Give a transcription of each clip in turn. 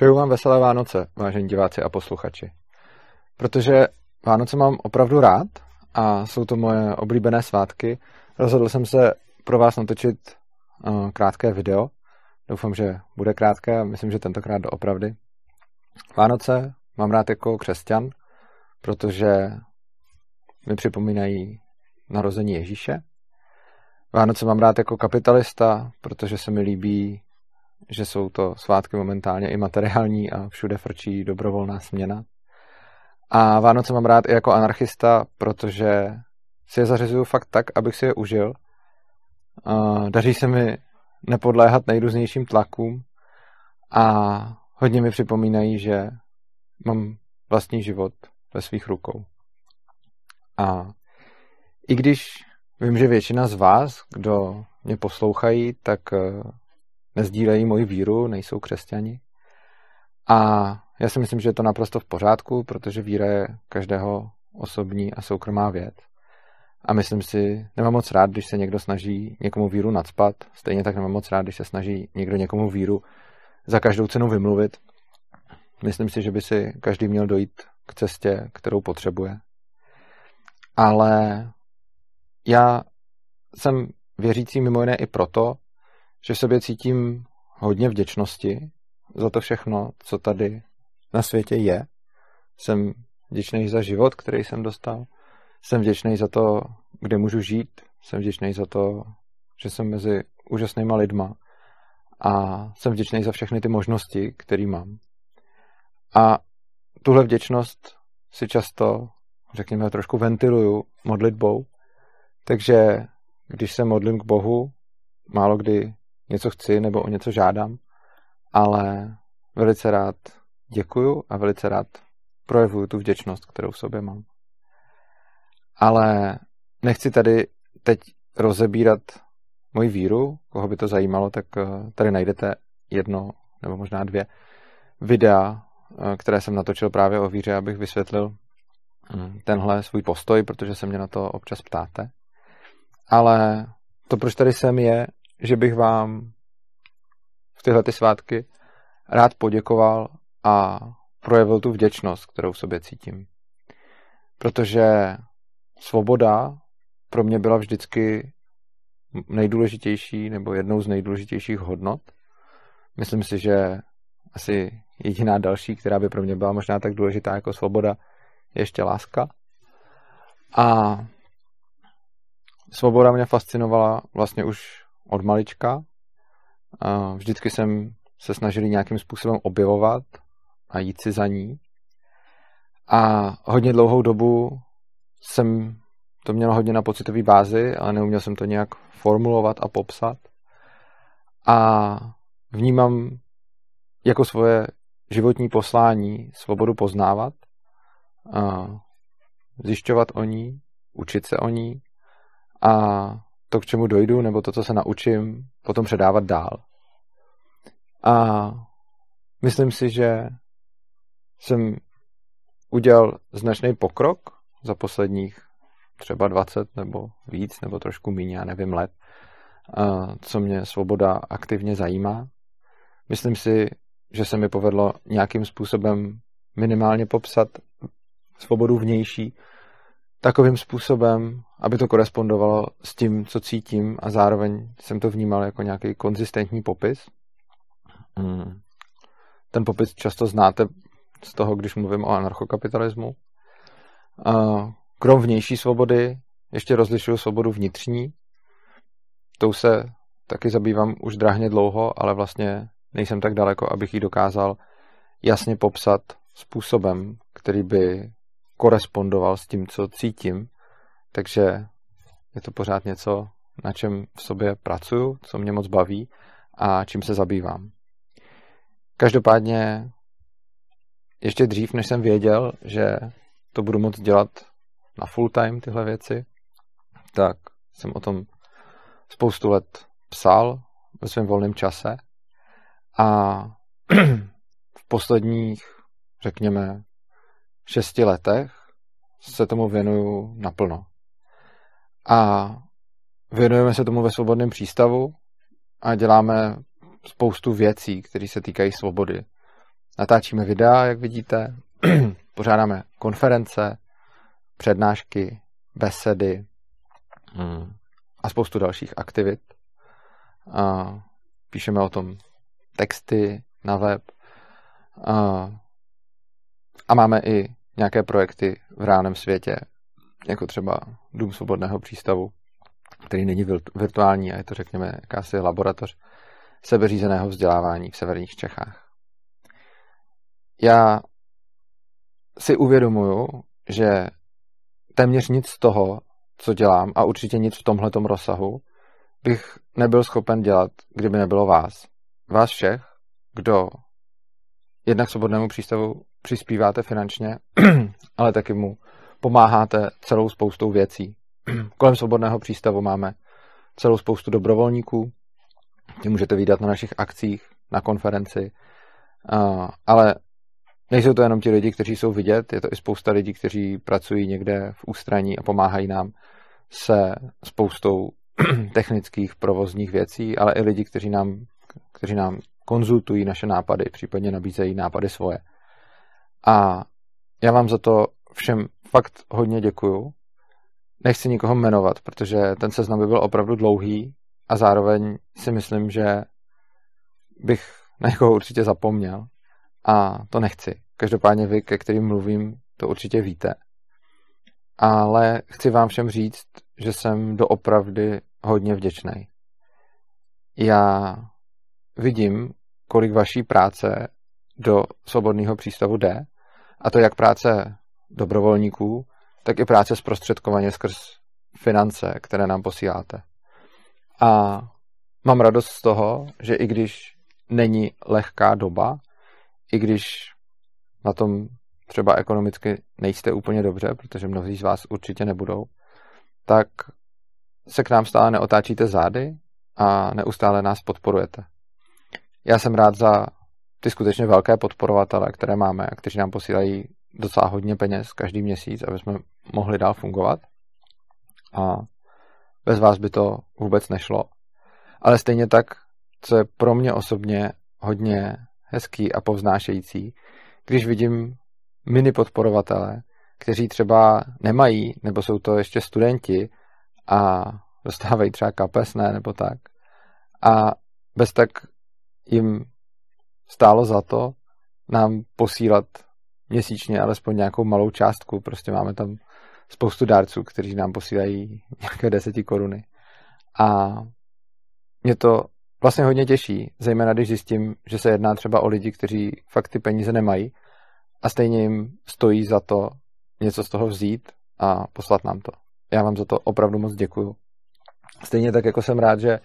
Přeju vám veselé Vánoce, vážení diváci a posluchači. Protože Vánoce mám opravdu rád a jsou to moje oblíbené svátky, rozhodl jsem se pro vás natočit uh, krátké video. Doufám, že bude krátké a myslím, že tentokrát doopravdy. Vánoce mám rád jako křesťan, protože mi připomínají narození Ježíše. Vánoce mám rád jako kapitalista, protože se mi líbí že jsou to svátky momentálně i materiální a všude frčí dobrovolná směna. A Vánoce mám rád i jako anarchista, protože si je zařizuju fakt tak, abych si je užil. Daří se mi nepodléhat nejrůznějším tlakům a hodně mi připomínají, že mám vlastní život ve svých rukou. A i když vím, že většina z vás, kdo mě poslouchají, tak nezdílejí moji víru, nejsou křesťani. A já si myslím, že je to naprosto v pořádku, protože víra je každého osobní a soukromá věc. A myslím si, nemám moc rád, když se někdo snaží někomu víru nadspat, stejně tak nemám moc rád, když se snaží někdo někomu víru za každou cenu vymluvit. Myslím si, že by si každý měl dojít k cestě, kterou potřebuje. Ale já jsem věřící mimo jiné i proto, že v sobě cítím hodně vděčnosti za to všechno, co tady na světě je. Jsem vděčný za život, který jsem dostal. Jsem vděčný za to, kde můžu žít. Jsem vděčný za to, že jsem mezi úžasnýma lidma. A jsem vděčný za všechny ty možnosti, které mám. A tuhle vděčnost si často, řekněme, trošku ventiluju modlitbou. Takže když se modlím k Bohu, málo kdy něco chci nebo o něco žádám, ale velice rád děkuju a velice rád projevuju tu vděčnost, kterou v sobě mám. Ale nechci tady teď rozebírat moji víru, koho by to zajímalo, tak eh, tady najdete jedno nebo možná dvě videa, eh, které jsem natočil právě o víře, abych vysvětlil hm, tenhle svůj postoj, protože se mě na to občas ptáte. Ale to, proč tady jsem, je, že bych vám v tyhle ty svátky rád poděkoval a projevil tu vděčnost, kterou v sobě cítím. Protože svoboda pro mě byla vždycky nejdůležitější nebo jednou z nejdůležitějších hodnot. Myslím si, že asi jediná další, která by pro mě byla možná tak důležitá jako svoboda, je ještě láska. A svoboda mě fascinovala vlastně už od malička. Vždycky jsem se snažil nějakým způsobem objevovat a jít si za ní. A hodně dlouhou dobu jsem to měl hodně na pocitové bázi, ale neuměl jsem to nějak formulovat a popsat. A vnímám jako svoje životní poslání svobodu poznávat, zjišťovat o ní, učit se o ní a to, k čemu dojdu, nebo to, co se naučím, potom předávat dál. A myslím si, že jsem udělal značný pokrok za posledních třeba 20 nebo víc, nebo trošku méně, já nevím, let, co mě svoboda aktivně zajímá. Myslím si, že se mi povedlo nějakým způsobem minimálně popsat svobodu vnější, takovým způsobem, aby to korespondovalo s tím, co cítím a zároveň jsem to vnímal jako nějaký konzistentní popis. Hmm. Ten popis často znáte z toho, když mluvím o anarchokapitalismu. Krom vnější svobody ještě rozlišuju svobodu vnitřní. Tou se taky zabývám už drahně dlouho, ale vlastně nejsem tak daleko, abych ji dokázal jasně popsat způsobem, který by korespondoval s tím, co cítím, takže je to pořád něco, na čem v sobě pracuju, co mě moc baví a čím se zabývám. Každopádně ještě dřív, než jsem věděl, že to budu moc dělat na full time tyhle věci, tak jsem o tom spoustu let psal ve svém volném čase a v posledních, řekněme, šesti letech se tomu věnuju naplno. A věnujeme se tomu ve svobodném přístavu a děláme spoustu věcí, které se týkají svobody. natáčíme videa, jak vidíte, pořádáme konference, přednášky, besedy mm, a spoustu dalších aktivit. A píšeme o tom texty na web a, a máme i nějaké projekty v reálném světě, jako třeba Dům svobodného přístavu, který není virtuální a je to, řekněme, jakási laboratoř sebeřízeného vzdělávání v severních Čechách. Já si uvědomuju, že téměř nic z toho, co dělám, a určitě nic v tomhletom rozsahu, bych nebyl schopen dělat, kdyby nebylo vás. Vás všech, kdo jednak svobodnému přístavu přispíváte finančně, ale taky mu pomáháte celou spoustou věcí. Kolem svobodného přístavu máme celou spoustu dobrovolníků, ty můžete výdat na našich akcích, na konferenci, ale nejsou to jenom ti lidi, kteří jsou vidět, je to i spousta lidí, kteří pracují někde v ústraní a pomáhají nám se spoustou technických provozních věcí, ale i lidi, kteří nám, kteří nám konzultují naše nápady, případně nabízejí nápady svoje. A já vám za to všem fakt hodně děkuju. Nechci nikoho jmenovat, protože ten seznam by byl opravdu dlouhý a zároveň si myslím, že bych na někoho určitě zapomněl a to nechci. Každopádně vy, ke kterým mluvím, to určitě víte. Ale chci vám všem říct, že jsem doopravdy hodně vděčný. Já vidím, kolik vaší práce do svobodného přístavu jde, a to jak práce dobrovolníků, tak i práce zprostředkovaně skrz finance, které nám posíláte. A mám radost z toho, že i když není lehká doba, i když na tom třeba ekonomicky nejste úplně dobře, protože mnozí z vás určitě nebudou, tak se k nám stále neotáčíte zády a neustále nás podporujete. Já jsem rád za ty skutečně velké podporovatele, které máme a kteří nám posílají docela hodně peněz každý měsíc, aby jsme mohli dál fungovat. A bez vás by to vůbec nešlo. Ale stejně tak, co je pro mě osobně hodně hezký a povznášející, když vidím mini podporovatele, kteří třeba nemají, nebo jsou to ještě studenti a dostávají třeba kapesné nebo tak. A bez tak jim stálo za to nám posílat měsíčně alespoň nějakou malou částku. Prostě máme tam spoustu dárců, kteří nám posílají nějaké deseti koruny. A mě to vlastně hodně těší, zejména když zjistím, že se jedná třeba o lidi, kteří fakt ty peníze nemají a stejně jim stojí za to něco z toho vzít a poslat nám to. Já vám za to opravdu moc děkuju. Stejně tak, jako jsem rád, že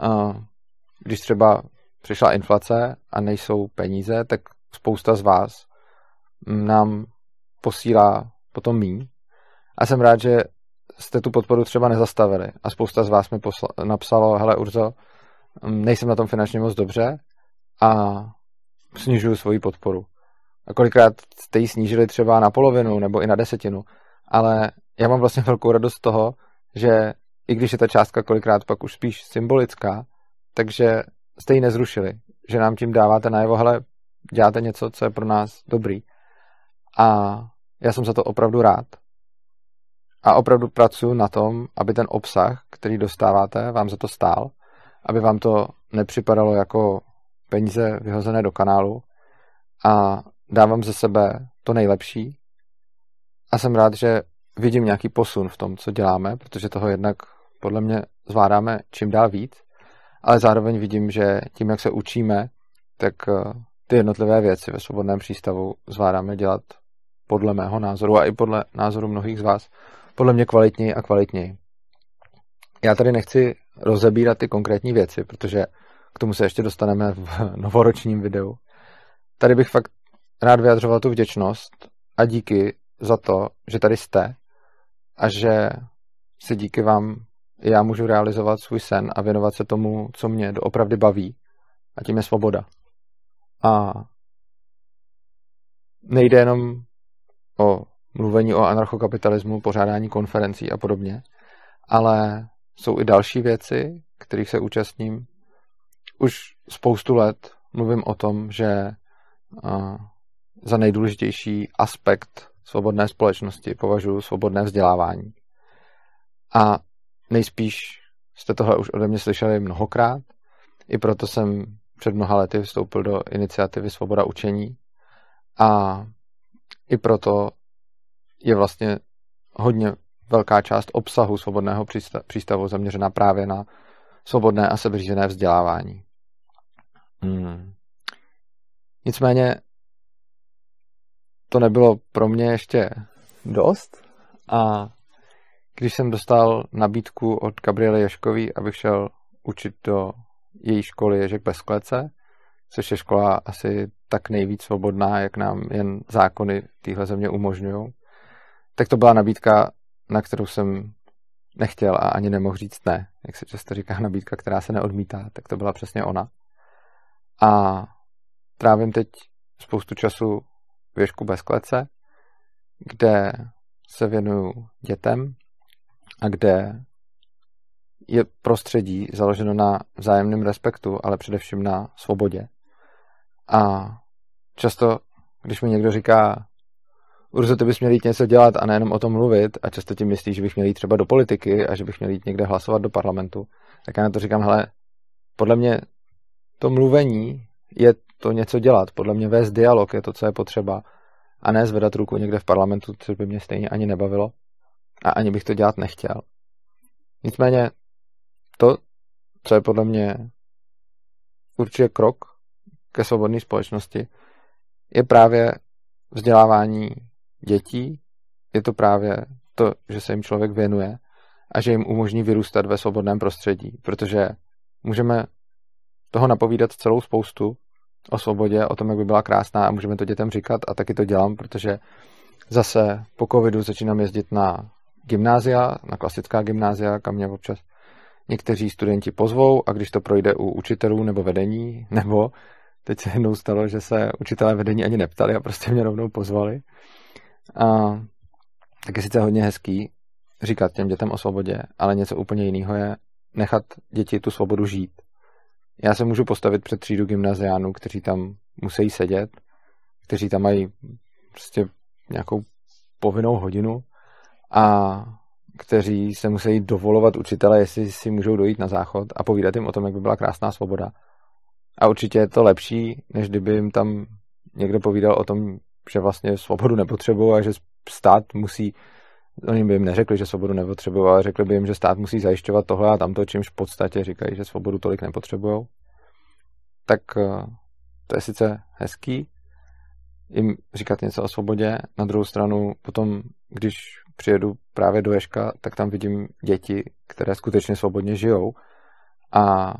uh, když třeba přišla inflace a nejsou peníze, tak spousta z vás nám posílá potom míň. A jsem rád, že jste tu podporu třeba nezastavili. A spousta z vás mi posla- napsalo, hele Urzo, nejsem na tom finančně moc dobře a snižuju svoji podporu. A kolikrát jste ji snížili třeba na polovinu nebo i na desetinu. Ale já mám vlastně velkou radost z toho, že i když je ta částka kolikrát pak už spíš symbolická, takže jste ji nezrušili. Že nám tím dáváte najevo, hele, děláte něco, co je pro nás dobrý. A já jsem za to opravdu rád. A opravdu pracuji na tom, aby ten obsah, který dostáváte, vám za to stál, aby vám to nepřipadalo jako peníze vyhozené do kanálu a dávám ze sebe to nejlepší a jsem rád, že vidím nějaký posun v tom, co děláme, protože toho jednak podle mě zvládáme čím dál víc, ale zároveň vidím, že tím, jak se učíme, tak eh, ty jednotlivé věci ve svobodném přístavu zvládáme dělat podle mého názoru a i podle názoru mnohých z vás, podle mě kvalitněji a kvalitněji. Já tady nechci rozebírat ty konkrétní věci, protože k tomu se ještě dostaneme v novoročním videu. Tady bych fakt rád vyjadřoval tu vděčnost a díky za to, že tady jste a že se díky vám já můžu realizovat svůj sen a věnovat se tomu, co mě doopravdy baví a tím je svoboda. A nejde jenom o mluvení o anarchokapitalismu, pořádání konferencí a podobně, ale jsou i další věci, kterých se účastním. Už spoustu let mluvím o tom, že za nejdůležitější aspekt svobodné společnosti považuji svobodné vzdělávání. A nejspíš jste tohle už ode mě slyšeli mnohokrát, i proto jsem před mnoha lety vstoupil do iniciativy Svoboda učení a i proto je vlastně hodně velká část obsahu svobodného přístavu zaměřena právě na svobodné a sebeřízené vzdělávání. Hmm. Nicméně to nebylo pro mě ještě dost a když jsem dostal nabídku od Gabriely Ješkový, abych šel učit do její školy Ježek bez klece, což je škola asi tak nejvíc svobodná, jak nám jen zákony téhle země umožňují, tak to byla nabídka, na kterou jsem nechtěl a ani nemohl říct ne. Jak se často říká, nabídka, která se neodmítá, tak to byla přesně ona. A trávím teď spoustu času v Ježku bez klece, kde se věnuju dětem a kde je prostředí založeno na vzájemném respektu, ale především na svobodě. A často, když mi někdo říká, Urzo, ty bys měl jít něco dělat a nejenom o tom mluvit a často ti myslí, že bych měl jít třeba do politiky a že bych měl jít někde hlasovat do parlamentu, tak já na to říkám, hele, podle mě to mluvení je to něco dělat. Podle mě vést dialog je to, co je potřeba a ne zvedat ruku někde v parlamentu, což by mě stejně ani nebavilo a ani bych to dělat nechtěl. Nicméně to, co je podle mě určitě krok ke svobodné společnosti, je právě vzdělávání dětí, je to právě to, že se jim člověk věnuje a že jim umožní vyrůstat ve svobodném prostředí, protože můžeme toho napovídat celou spoustu o svobodě, o tom, jak by byla krásná a můžeme to dětem říkat. A taky to dělám, protože zase po covidu začínám jezdit na gymnázia, na klasická gymnázia, kam mě občas někteří studenti pozvou a když to projde u učitelů nebo vedení, nebo teď se jednou stalo, že se učitelé vedení ani neptali a prostě mě rovnou pozvali. A tak je sice hodně hezký říkat těm dětem o svobodě, ale něco úplně jiného je nechat děti tu svobodu žít. Já se můžu postavit před třídu gymnaziánů, kteří tam musí sedět, kteří tam mají prostě nějakou povinnou hodinu a kteří se musí dovolovat učitele, jestli si můžou dojít na záchod a povídat jim o tom, jak by byla krásná svoboda. A určitě je to lepší, než kdyby jim tam někdo povídal o tom, že vlastně svobodu nepotřebují a že stát musí, oni by jim neřekli, že svobodu nepotřebují, ale řekli by jim, že stát musí zajišťovat tohle a tamto, čímž v podstatě říkají, že svobodu tolik nepotřebují. Tak eh, to je sice hezký, jim říkat něco o svobodě. Na druhou stranu potom, když přijedu právě do Ješka, tak tam vidím děti, které skutečně svobodně žijou a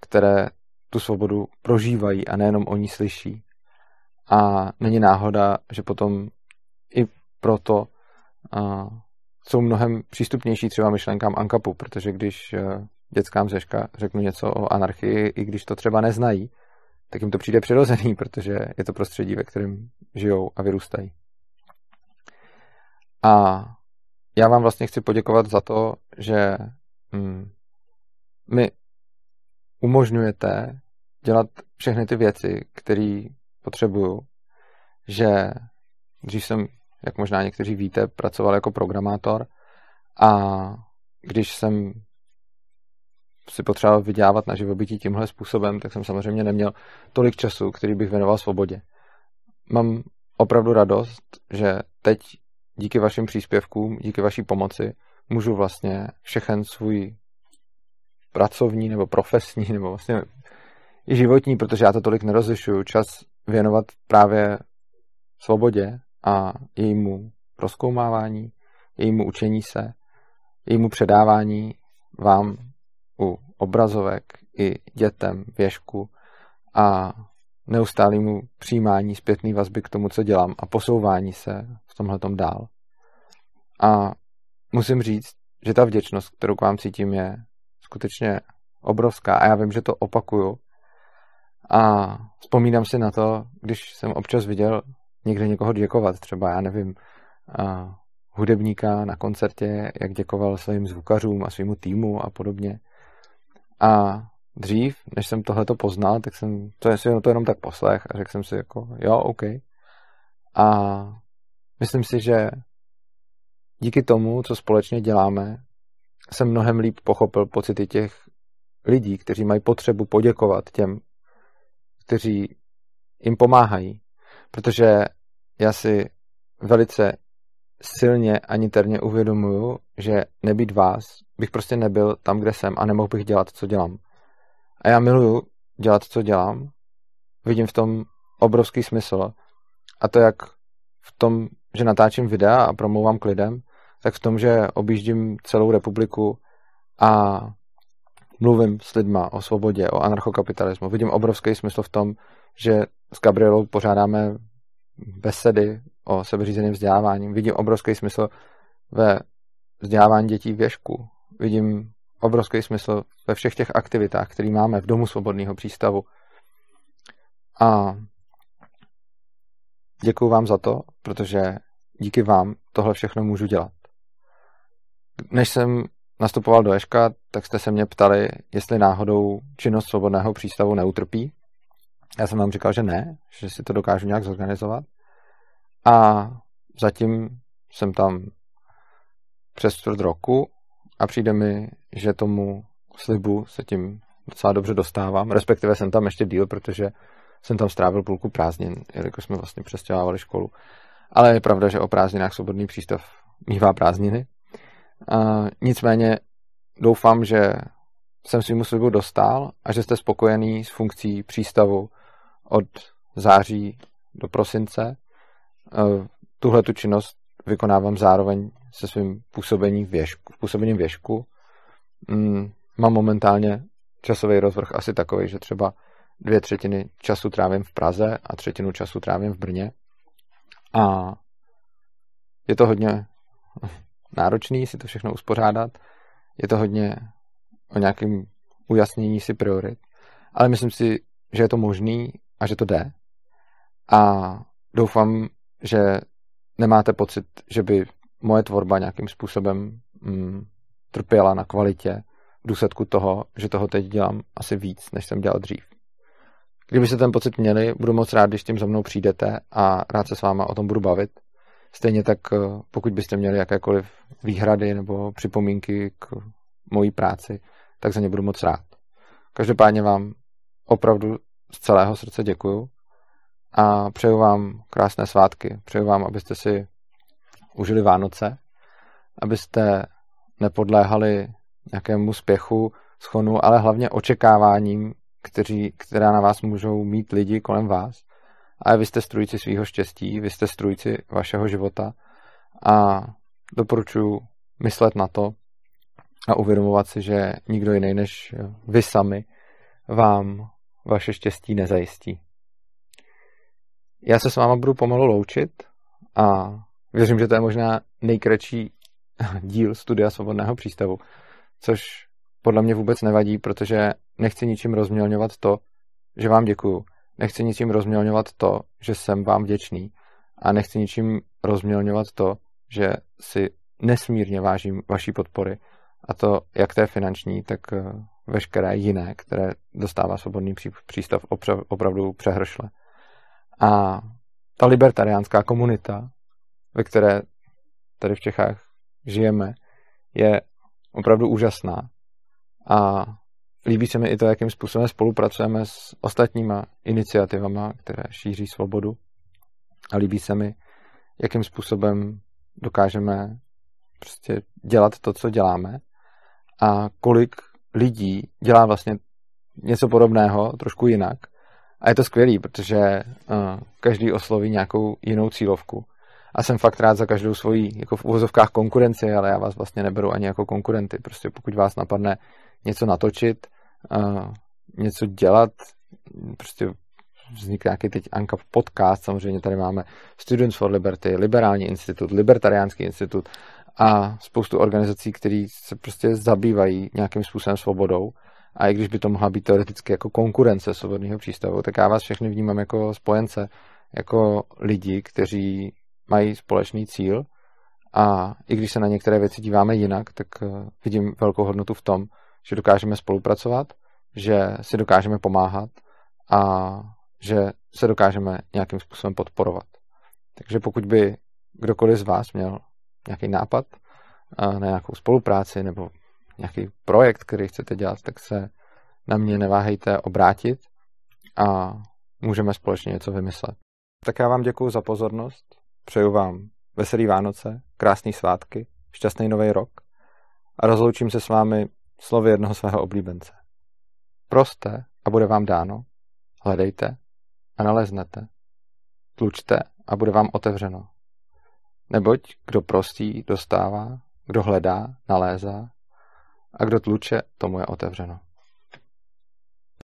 které tu svobodu prožívají a nejenom oni slyší. A není náhoda, že potom i proto uh, jsou mnohem přístupnější třeba myšlenkám Ankapu, protože když uh, dětskám z Ješka řeknu něco o anarchii, i když to třeba neznají, tak jim to přijde přirozený, protože je to prostředí, ve kterém žijou a vyrůstají. A já vám vlastně chci poděkovat za to, že hm, mi umožňujete dělat všechny ty věci, které potřebuju, že když jsem, jak možná někteří víte, pracoval jako programátor a když jsem si potřeboval vydělávat na živobytí tímhle způsobem, tak jsem samozřejmě neměl tolik času, který bych věnoval svobodě. Mám opravdu radost, že teď díky vašim příspěvkům, díky vaší pomoci můžu vlastně všechen svůj pracovní nebo profesní nebo vlastně i životní, protože já to tolik nerozlišuju, čas věnovat právě svobodě a jejímu rozkoumávání, jejímu učení se, jejímu předávání vám u obrazovek i dětem věžku a neustálému přijímání zpětné vazby k tomu, co dělám a posouvání se v tomhle dál. A musím říct, že ta vděčnost, kterou k vám cítím, je skutečně obrovská a já vím, že to opakuju. A vzpomínám si na to, když jsem občas viděl někde někoho děkovat, třeba já nevím, hudebníka na koncertě, jak děkoval svým zvukařům a svýmu týmu a podobně. A dřív, než jsem tohleto poznal, tak jsem to, je to jenom tak poslech a řekl jsem si jako, jo, OK. A myslím si, že díky tomu, co společně děláme, jsem mnohem líp pochopil pocity těch lidí, kteří mají potřebu poděkovat těm, kteří jim pomáhají. Protože já si velice silně a niterně uvědomuju, že nebýt vás, bych prostě nebyl tam, kde jsem a nemohl bych dělat, co dělám. A já miluju dělat, co dělám. Vidím v tom obrovský smysl. A to jak v tom, že natáčím videa a promlouvám k lidem, tak v tom, že objíždím celou republiku a mluvím s lidma o svobodě, o anarchokapitalismu. Vidím obrovský smysl v tom, že s Gabrielou pořádáme besedy o sebeřízeném vzdělávání. Vidím obrovský smysl ve vzdělávání dětí věžku. Vidím obrovský smysl ve všech těch aktivitách, které máme v Domu svobodného přístavu. A děkuji vám za to, protože díky vám tohle všechno můžu dělat. Než jsem nastupoval do Eška, tak jste se mě ptali, jestli náhodou činnost svobodného přístavu neutrpí. Já jsem vám říkal, že ne, že si to dokážu nějak zorganizovat. A zatím jsem tam přes čtvrt roku a přijde mi, že tomu slibu se tím docela dobře dostávám. Respektive jsem tam ještě díl, protože jsem tam strávil půlku prázdnin, jelikož jsme vlastně přestěhovali školu. Ale je pravda, že o prázdninách svobodný přístav mývá prázdniny. A nicméně doufám, že jsem svým slibu dostal a že jste spokojený s funkcí přístavu od září do prosince. Tuhle tu činnost vykonávám zároveň se svým působením věžku, působením věžku. Mm, mám momentálně časový rozvrh asi takový, že třeba dvě třetiny času trávím v Praze a třetinu času trávím v Brně. A je to hodně náročný si to všechno uspořádat. Je to hodně o nějakém ujasnění si priorit. Ale myslím si, že je to možný a že to jde. A doufám, že nemáte pocit, že by moje tvorba nějakým způsobem mm, trpěla na kvalitě v důsledku toho, že toho teď dělám asi víc, než jsem dělal dřív. Kdybyste ten pocit měli, budu moc rád, když tím za mnou přijdete a rád se s váma o tom budu bavit. Stejně tak, eh, pokud byste měli jakékoliv výhrady nebo připomínky k mojí práci, tak za ně budu moc rád. Každopádně vám opravdu z celého srdce děkuju a přeju vám krásné svátky. Přeju vám, abyste si užili Vánoce, abyste nepodléhali nějakému spěchu, schonu, ale hlavně očekáváním, kteří, která na vás můžou mít lidi kolem vás. A vy jste strůjci svého štěstí, vy jste strůjci vašeho života a doporučuji myslet na to a uvědomovat si, že nikdo jiný než vy sami vám vaše štěstí nezajistí. Já se s váma budu pomalu loučit a věřím, že to je možná nejkratší díl studia Svobodného přístavu, což podle mě vůbec nevadí, protože nechci ničím rozmělňovat to, že vám děkuju. Nechci ničím rozmělňovat to, že jsem vám vděčný. A nechci ničím rozmělňovat to, že si nesmírně vážím vaší podpory. A to jak té finanční, tak eh, veškeré jiné, které dostává svobodný přístav opravdu přehršle. A ta libertariánská komunita, ve které tady v Čechách žijeme, je opravdu úžasná. A líbí se mi i to, jakým způsobem spolupracujeme s ostatníma iniciativama, které šíří svobodu. A líbí se mi, jakým způsobem dokážeme prostě dělat to, co děláme a kolik lidí dělá vlastně něco podobného, trošku jinak. A je to skvělý, protože uh, každý osloví nějakou jinou cílovku. A jsem fakt rád za každou svoji, jako v uvozovkách konkurenci, ale já vás vlastně neberu ani jako konkurenty. Prostě pokud vás napadne něco natočit, uh, něco dělat, prostě vznikne nějaký teď Anka podcast, samozřejmě tady máme Students for Liberty, Liberální institut, Libertariánský institut a spoustu organizací, které se prostě zabývají nějakým způsobem svobodou. A i když by to mohla být teoreticky jako konkurence svobodného přístavu, tak já vás všechny vnímám jako spojence, jako lidi, kteří mají společný cíl a i když se na některé věci díváme jinak, tak eh, vidím velkou hodnotu v tom, že dokážeme spolupracovat, že si dokážeme pomáhat a že se dokážeme nějakým způsobem podporovat. Takže pokud by kdokoliv z vás měl nějaký nápad na nějakou spolupráci nebo nějaký projekt, který chcete dělat, tak se na mě neváhejte obrátit a můžeme společně něco vymyslet. Tak já vám děkuji za pozornost, přeju vám veselý Vánoce, krásný svátky, šťastný nový rok a rozloučím se s vámi slovy jednoho svého oblíbence. Proste a bude vám dáno, hledejte a naleznete, tlučte a bude vám otevřeno. Neboť kdo prostý, dostává, kdo hledá, nalézá a kdo tluče, tomu je otevřeno.